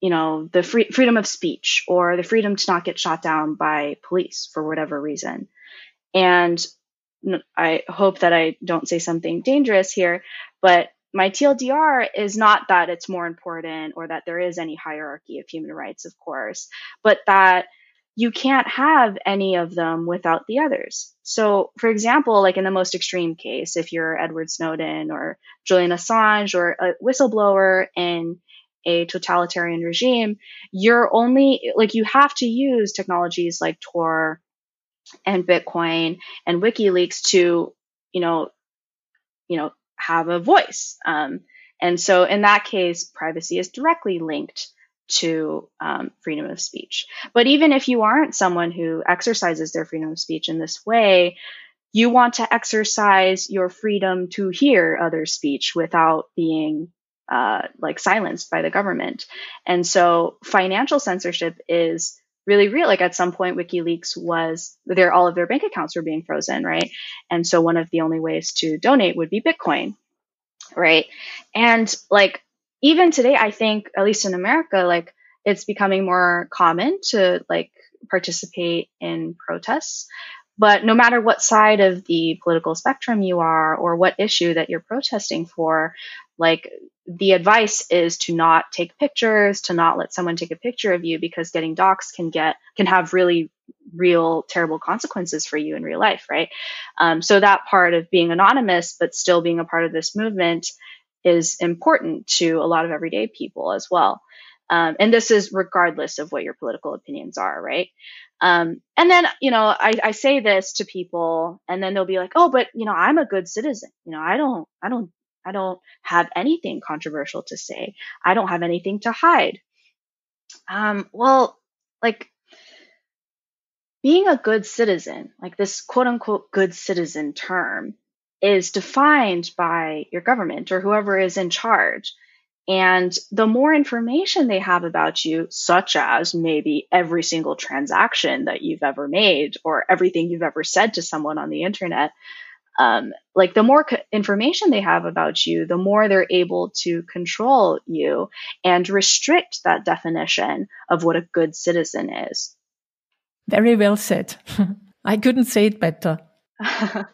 you know, the free, freedom of speech or the freedom to not get shot down by police for whatever reason. And I hope that I don't say something dangerous here, but my TLDR is not that it's more important or that there is any hierarchy of human rights, of course, but that you can't have any of them without the others. So, for example, like in the most extreme case, if you're Edward Snowden or Julian Assange or a whistleblower in a totalitarian regime, you're only like you have to use technologies like Tor and Bitcoin and WikiLeaks to, you know, you know, have a voice. Um, and so in that case, privacy is directly linked to um, freedom of speech. But even if you aren't someone who exercises their freedom of speech in this way, you want to exercise your freedom to hear other speech without being uh, like silenced by the government. And so financial censorship is really real. Like at some point, WikiLeaks was there, all of their bank accounts were being frozen, right? And so one of the only ways to donate would be Bitcoin, right? And like even today, I think, at least in America, like it's becoming more common to like participate in protests. But no matter what side of the political spectrum you are or what issue that you're protesting for, like the advice is to not take pictures, to not let someone take a picture of you because getting docs can get can have really real terrible consequences for you in real life, right? Um, so that part of being anonymous but still being a part of this movement is important to a lot of everyday people as well. Um, and this is regardless of what your political opinions are, right? Um, and then, you know, I, I say this to people and then they'll be like, oh, but, you know, I'm a good citizen. You know, I don't, I don't, I don't have anything controversial to say. I don't have anything to hide. Um, well, like being a good citizen, like this quote unquote good citizen term, is defined by your government or whoever is in charge. And the more information they have about you, such as maybe every single transaction that you've ever made or everything you've ever said to someone on the internet, um, like the more co- information they have about you, the more they're able to control you and restrict that definition of what a good citizen is. Very well said. <laughs> I couldn't say it better. <laughs>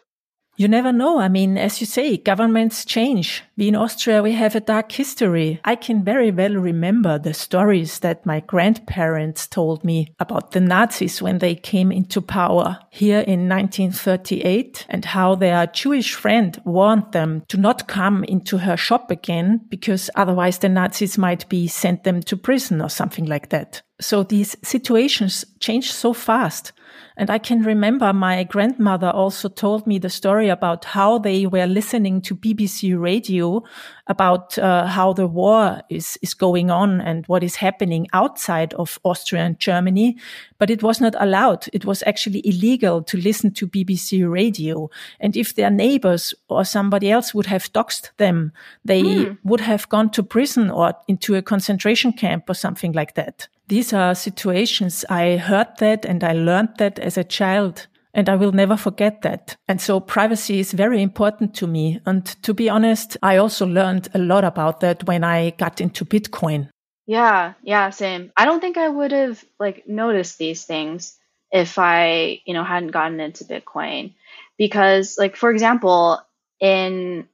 You never know. I mean, as you say, governments change. We in Austria, we have a dark history. I can very well remember the stories that my grandparents told me about the Nazis when they came into power here in 1938 and how their Jewish friend warned them to not come into her shop again because otherwise the Nazis might be sent them to prison or something like that. So these situations change so fast. And I can remember my grandmother also told me the story about how they were listening to BBC radio about uh, how the war is, is going on and what is happening outside of Austria and Germany. But it was not allowed. It was actually illegal to listen to BBC radio. And if their neighbors or somebody else would have doxed them, they mm. would have gone to prison or into a concentration camp or something like that. These are situations I heard that and I learned that as a child. And I will never forget that. And so privacy is very important to me. And to be honest, I also learned a lot about that when I got into Bitcoin. Yeah, yeah, same. I don't think I would have like noticed these things if I, you know, hadn't gotten into Bitcoin. Because like for example, in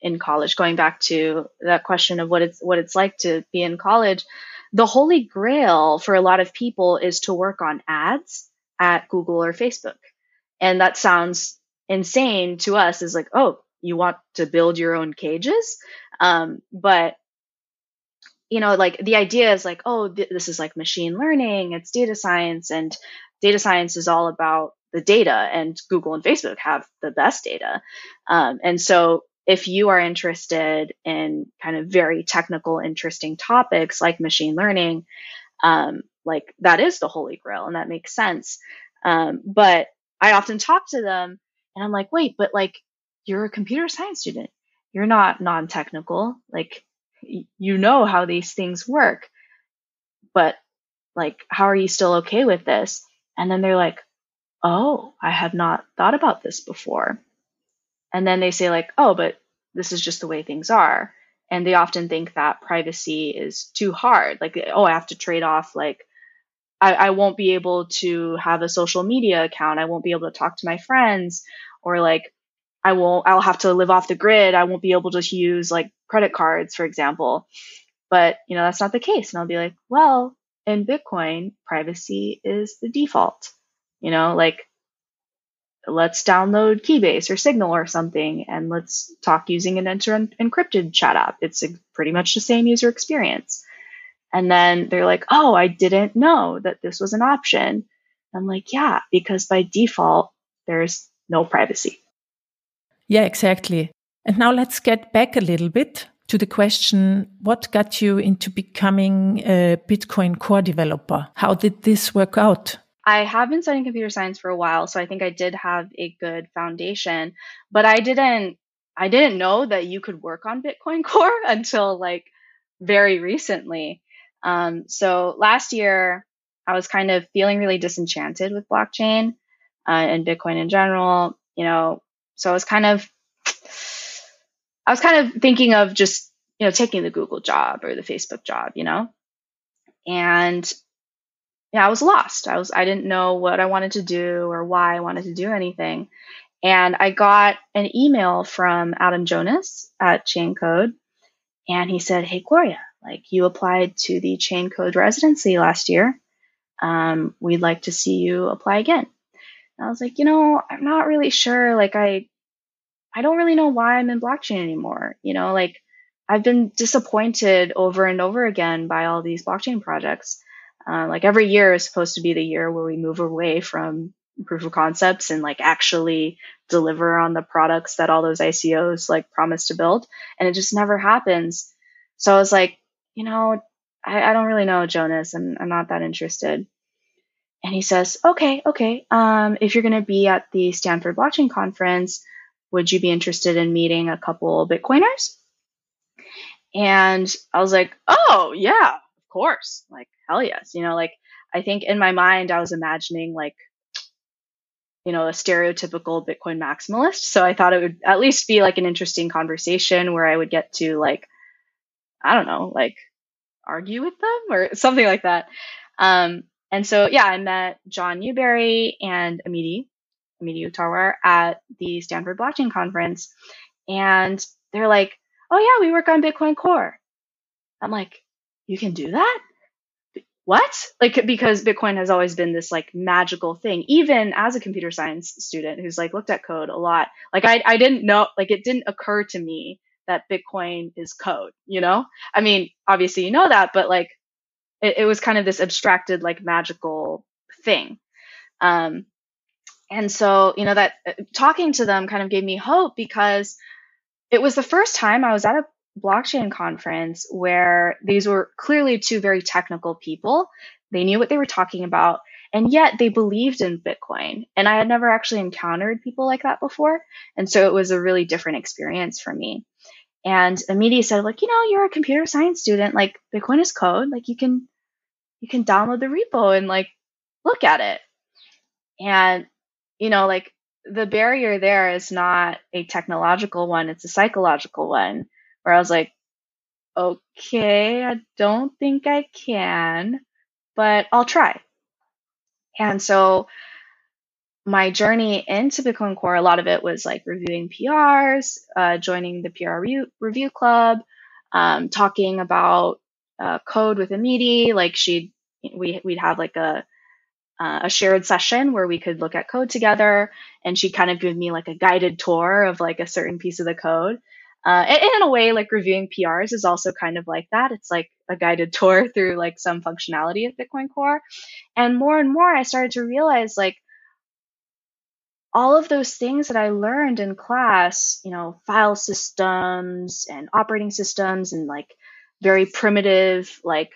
in college, going back to that question of what it's what it's like to be in college, the holy grail for a lot of people is to work on ads at Google or Facebook. And that sounds insane to us is like, oh, you want to build your own cages? Um, but you know, like the idea is like, oh, th- this is like machine learning, it's data science, and data science is all about the data, and Google and Facebook have the best data. Um, and so if you are interested in kind of very technical, interesting topics like machine learning, um, like that is the holy grail and that makes sense. Um, but I often talk to them and I'm like, wait, but like you're a computer science student. You're not non technical. Like y- you know how these things work. But like, how are you still okay with this? And then they're like, oh, I have not thought about this before. And then they say, like, oh, but this is just the way things are. And they often think that privacy is too hard. Like, oh, I have to trade off, like, I, I won't be able to have a social media account. I won't be able to talk to my friends. Or, like, I won't, I'll have to live off the grid. I won't be able to use, like, credit cards, for example. But, you know, that's not the case. And I'll be like, well, in Bitcoin, privacy is the default. You know, like let's download Keybase or Signal or something and let's talk using an enter encrypted chat app. It's pretty much the same user experience. And then they're like, oh, I didn't know that this was an option. I'm like, yeah, because by default, there's no privacy. Yeah, exactly. And now let's get back a little bit to the question what got you into becoming a Bitcoin core developer? How did this work out? I have been studying computer science for a while, so I think I did have a good foundation, but I didn't I didn't know that you could work on Bitcoin <laughs> Core until like very recently. Um, so last year, I was kind of feeling really disenchanted with blockchain uh, and Bitcoin in general. You know, so I was kind of I was kind of thinking of just you know taking the Google job or the Facebook job, you know, and yeah, I was lost. I was I didn't know what I wanted to do or why I wanted to do anything. And I got an email from Adam Jonas at Chaincode, and he said, "Hey Gloria, like you applied to the Chaincode residency last year. Um, we'd like to see you apply again." And I was like, you know, I'm not really sure. Like I, I don't really know why I'm in blockchain anymore. You know, like I've been disappointed over and over again by all these blockchain projects. Uh, like every year is supposed to be the year where we move away from proof of concepts and like actually deliver on the products that all those ICOs like promise to build. And it just never happens. So I was like, you know, I, I don't really know, Jonas. I'm, I'm not that interested. And he says, okay, okay. Um, if you're going to be at the Stanford Blockchain Conference, would you be interested in meeting a couple Bitcoiners? And I was like, oh, yeah, of course. Like, hell yes. You know, like I think in my mind I was imagining like you know, a stereotypical Bitcoin maximalist. So I thought it would at least be like an interesting conversation where I would get to like, I don't know, like argue with them or <laughs> something like that. Um, and so, yeah, I met John Newbery and Amiti, Amiti Uttarwar at the Stanford Blockchain Conference. And they're like, oh, yeah, we work on Bitcoin Core. I'm like, you can do that? what? Like, because Bitcoin has always been this like magical thing, even as a computer science student who's like looked at code a lot. Like, I, I didn't know, like, it didn't occur to me that Bitcoin is code, you know? I mean, obviously you know that, but like, it, it was kind of this abstracted, like, magical thing. Um, and so, you know, that uh, talking to them kind of gave me hope because it was the first time I was at a blockchain conference where these were clearly two very technical people. They knew what they were talking about, and yet they believed in Bitcoin. And I had never actually encountered people like that before. And so it was a really different experience for me. And Amiti said, like, you know, you're a computer science student, like Bitcoin is code, like you can you can download the repo and like look at it. And, you know, like the barrier there is not a technological one, it's a psychological one where I was like, okay, I don't think I can, but I'll try. And so my journey into Bitcoin Core, a lot of it was like reviewing PRs, uh, joining the PR review, club, um, talking about uh, code with Amiti. Like she, we we'd have like a uh, a shared session where we could look at code together, and she kind of give me like a guided tour of like a certain piece of the code. Uh, and, in a way, like reviewing PRs is also kind of like that. It's like a guided tour <laughs> through like some functionality of Bitcoin Core. And more and more, I started to realize like all of those things that I learned in class, you know, file systems and operating systems and like very primitive, like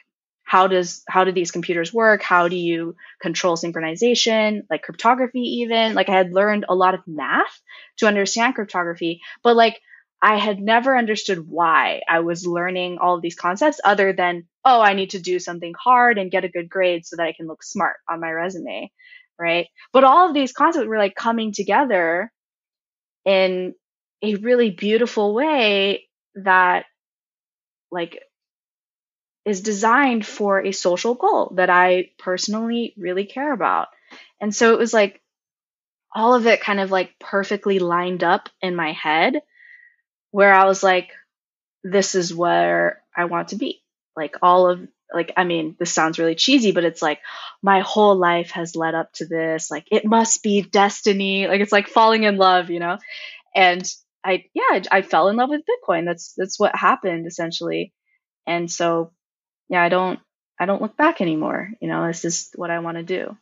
how does how do these computers work? How do you control synchronization? Like cryptography even? Like i had learned a lot of math to understand cryptography but like I had never understood why I was learning all of these concepts other than, oh, I need to do something hard and get a good grade so that I can look smart on my resume. Right? But all of these concepts were like coming together in a really beautiful way that like is designed for a social goal that I personally really care about. And so it was like all of it kind of like perfectly lined up in my head where I was like, this is where I want to be. Like all of like I mean, this sounds really cheesy, but it's like my whole life has led up to this. Like it must be destiny. Like it's like falling in love, you know? And I yeah, I, I fell in love with Bitcoin. That's that's what happened essentially. And so yeah, I don't I don't look back anymore. You know, this is what I want to do.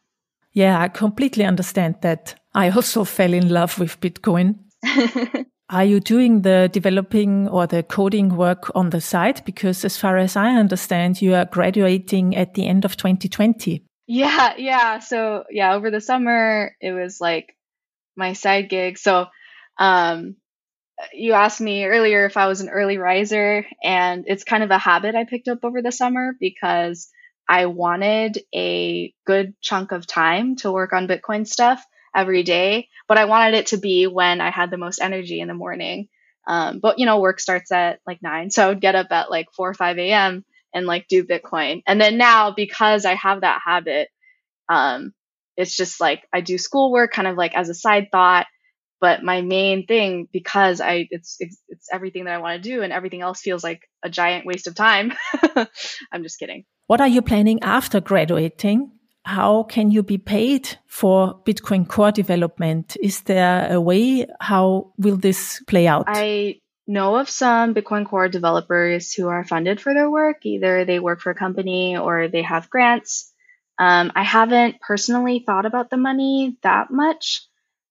Yeah, I completely understand that. I also fell in love with Bitcoin. <laughs> Are you doing the developing or the coding work on the side? Because as far as I understand, you are graduating at the end of 2020. Yeah, yeah. So yeah, over the summer it was like my side gig. So um you asked me earlier if I was an early riser and it's kind of a habit I picked up over the summer because I wanted a good chunk of time to work on Bitcoin stuff every day, but I wanted it to be when I had the most energy in the morning. Um, but you know, work starts at like nine, so I would get up at like four or five a.m. and like do Bitcoin. And then now, because I have that habit, um, it's just like I do schoolwork kind of like as a side thought. But my main thing, because I it's it's, it's everything that I want to do, and everything else feels like a giant waste of time. <laughs> I'm just kidding. What are you planning after graduating? How can you be paid for Bitcoin core development? Is there a way? How will this play out? I know of some Bitcoin core developers who are funded for their work. Either they work for a company or they have grants. Um, I haven't personally thought about the money that much,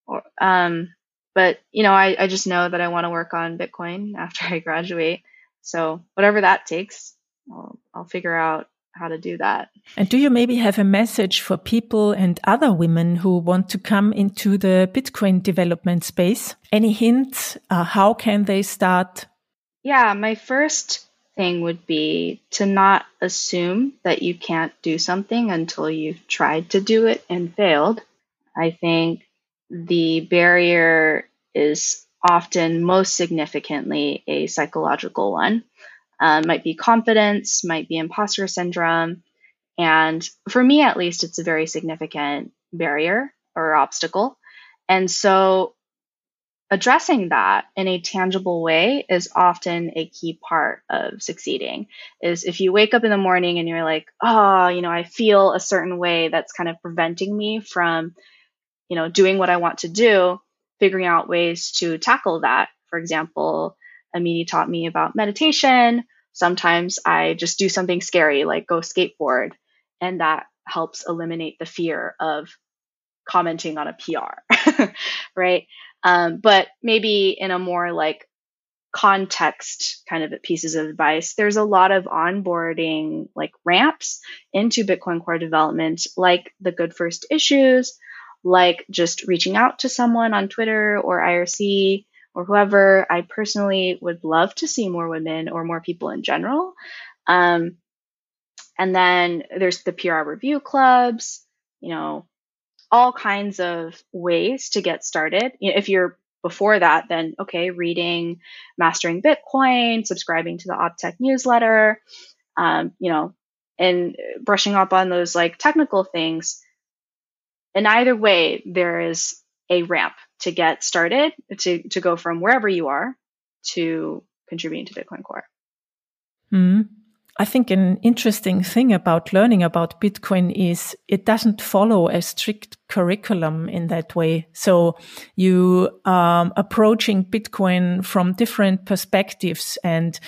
or, um, but you know, I, I just know that I want to work on Bitcoin <laughs> after I graduate. So whatever that takes, I'll, I'll figure out how to do that. And do you maybe have a message for people and other women who want to come into the Bitcoin development space? Any hints? Uh, how can they start? Yeah, my first thing would be to not assume that you can't do something until you've tried to do it and failed. I think the barrier is often most significantly a psychological one um, might be confidence, might be imposter syndrome. And for me, at least, it's a very significant barrier or obstacle. And so addressing that in a tangible way is often a key part of succeeding is if you wake up in the morning and you're like oh you know i feel a certain way that's kind of preventing me from you know doing what i want to do figuring out ways to tackle that for example Amiti taught me about meditation. Sometimes I just do something scary like go skateboard, and that helps eliminate the fear of commenting on a PR, <laughs> right? Um, but maybe in a more like context kind of pieces of advice, there's a lot of onboarding like ramps into Bitcoin Core development, like the good first issues, like just reaching out to someone on Twitter or IRC or whoever. I personally would love to see more women or more people in general. Um, and then there's the PR review clubs, you know, all kinds of ways to get started. If you're before that, then okay, reading Mastering Bitcoin, subscribing to the Optech newsletter, um, you know, and brushing up on those like technical things. In either way, there is a ramp to get started to, to go from wherever you are to contributing to Bitcoin Core. Mm. I think an interesting thing about learning about Bitcoin is it doesn't follow a strict curriculum in that way. So you um, approaching Bitcoin from different perspectives and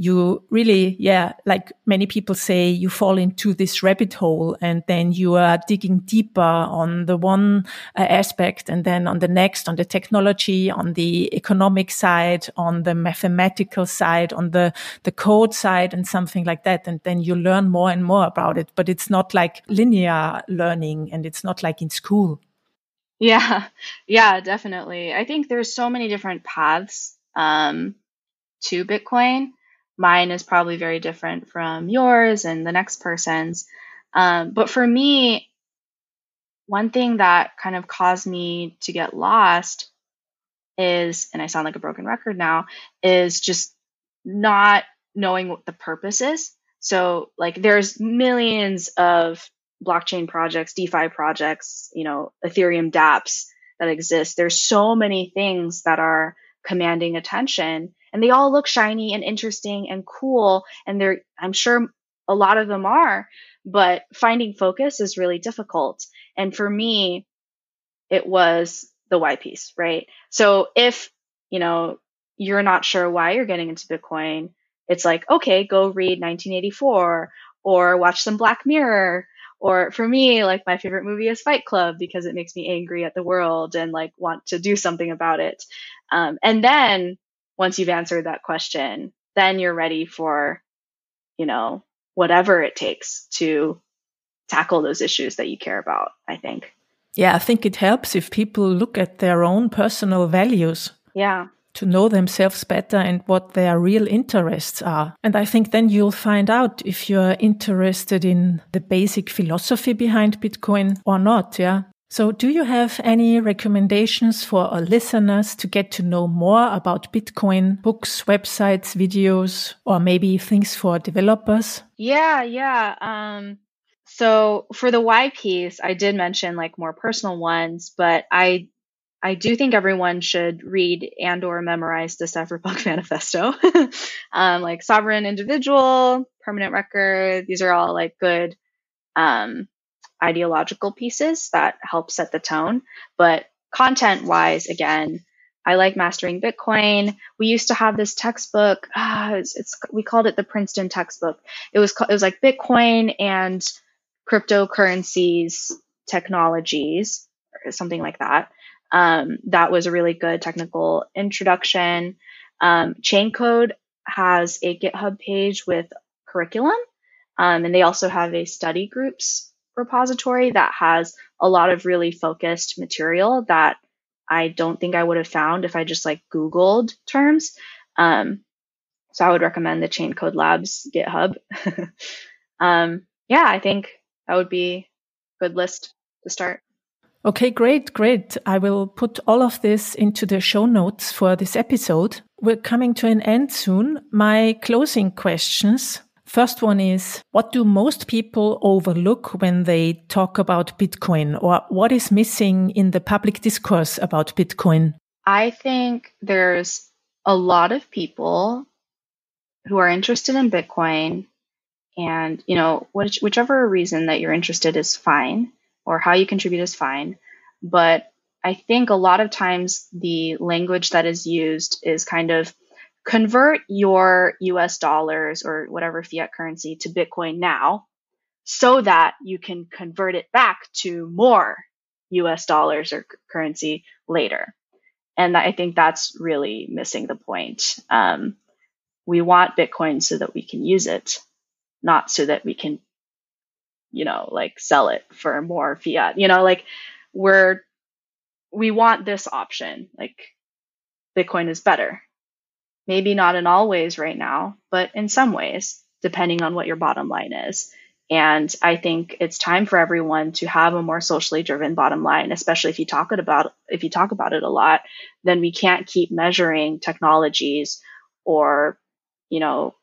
you really, yeah, like many people say, you fall into this rabbit hole and then you are digging deeper on the one uh, aspect and then on the next, on the technology, on the economic side, on the mathematical side, on the, the code side and something like that. And then you learn more and more about it, but it's not like linear learning and it's not like in school. Yeah, <laughs> yeah, definitely. I think there's so many different paths um, to Bitcoin mine is probably very different from yours and the next person's. Um, but for me, one thing that kind of caused me to get lost is, and I sound like a broken record now, is just not knowing what the purpose is. So, like, there's millions of blockchain projects, DeFi projects, you know, Ethereum dApps that exist. There's so many things that are commanding attention and they all look shiny and interesting and cool. And they're, I'm sure a lot of them are, but finding focus is really difficult. And for me, it was the why piece, right? So if, you know, you're not sure why you're getting into Bitcoin, it's like, okay, go read 1984 or watch some Black Mirror. Or for me, like my favorite movie is Fight Club because it makes me angry at the world and like want to do something about it. Um, and then once you've answered that question, then you're ready for, you know, whatever it takes to tackle those issues that you care about, I think. Yeah, I think it helps if people look at their own personal values. Yeah. To know themselves better and what their real interests are. And I think then you'll find out if you're interested in the basic philosophy behind Bitcoin or not. Yeah. So, do you have any recommendations for our listeners to get to know more about Bitcoin, books, websites, videos, or maybe things for developers? Yeah, yeah. Um, so for the why piece, I did mention like more personal ones, but I I do think everyone should read and or memorize the Cypherpunk <laughs> Manifesto. <laughs> um, like sovereign individual, permanent record, these are all like good um, ideological pieces that help set the tone. But content wise, again, I like mastering Bitcoin. We used to have this textbook. Uh, it's, it's, we called it the Princeton textbook. It was it was like Bitcoin and cryptocurrencies technologies or something like that. Um, that was a really good technical introduction. Um, Chaincode has a GitHub page with curriculum, um, and they also have a study groups repository that has a lot of really focused material that I don't think I would have found if I just like Googled terms. Um, so I would recommend the Chaincode Labs GitHub. <laughs> um, yeah, I think that would be a good list to start. Okay, great, great. I will put all of this into the show notes for this episode. We're coming to an end soon. My closing questions First one is what do most people overlook when they talk about Bitcoin or what is missing in the public discourse about Bitcoin? I think there's a lot of people who are interested in Bitcoin and, you know, which, whichever reason that you're interested is fine or how you contribute is fine. But I think a lot of times the language that is used is kind of convert your US dollars or whatever fiat currency to Bitcoin now so that you can convert it back to more US dollars or currency later. And I think that's really missing the point. Um, we want Bitcoin so that we can use it, not so that we can, you know, like sell it for more fiat. You know, like we're, we want this option. Like Bitcoin is better Maybe not in all ways right now, but in some ways, depending on what your bottom line is. And I think it's time for everyone to have a more socially driven bottom line, especially if you talk about if you talk about it a lot, then we can't keep measuring technologies or, you know,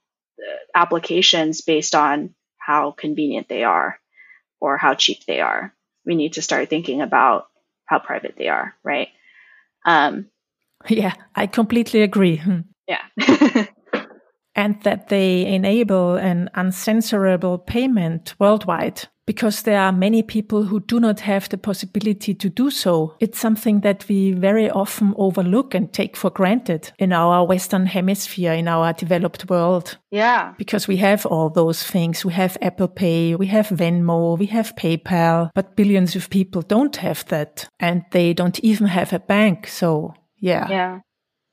applications based on how convenient they are or how cheap they are. We need to start thinking about how private they are, right? Um, <laughs> yeah, I completely agree. Yeah. <laughs> and that they enable an uncensorable payment worldwide because there are many people who do not have the possibility to do so. It's something that we very often overlook and take for granted in our Western hemisphere, in our developed world. Yeah. Because we have all those things. We have Apple Pay, we have Venmo, we have PayPal, but billions of people don't have that and they don't even have a bank. So yeah. Yeah.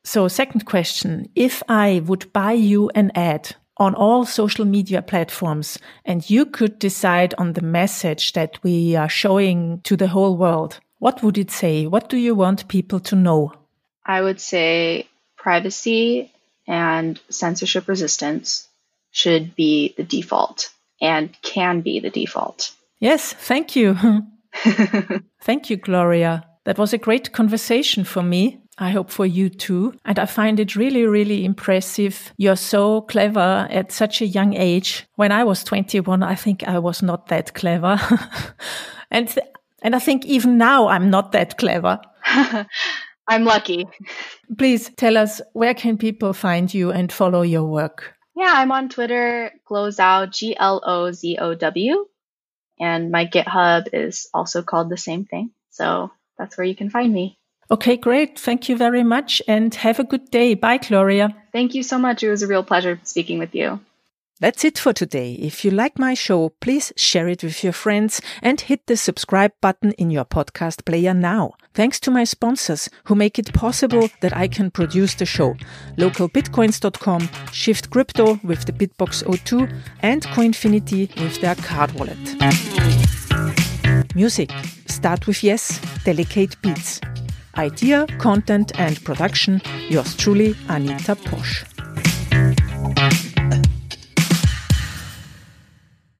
So, second question If I would buy you an ad on all social media platforms and you could decide on the message that we are showing to the whole world, what would it say? What do you want people to know? I would say privacy and censorship resistance should be the default and can be the default. Yes, thank you. <laughs> Thank you, Gloria. That was a great conversation for me. I hope for you too. And I find it really, really impressive. You're so clever at such a young age. When I was 21, I think I was not that clever. <laughs> and, and I think even now I'm not that clever. <laughs> I'm lucky. Please tell us where can people find you and follow your work? Yeah, I'm on Twitter, Glozow, G L O Z O W. And my GitHub is also called the same thing. So that's where you can find me. Okay, great. Thank you very much and have a good day. Bye, Gloria. Thank you so much. It was a real pleasure speaking with you. That's it for today. If you like my show, please share it with your friends and hit the subscribe button in your podcast player now. Thanks to my sponsors who make it possible that I can produce the show. Localbitcoins.com, Shift Crypto with the BitBox02 and Coinfinity with their card wallet. Music. Start with Yes, Delicate Beats. Idea, content and production. Yours truly, Anita Posch.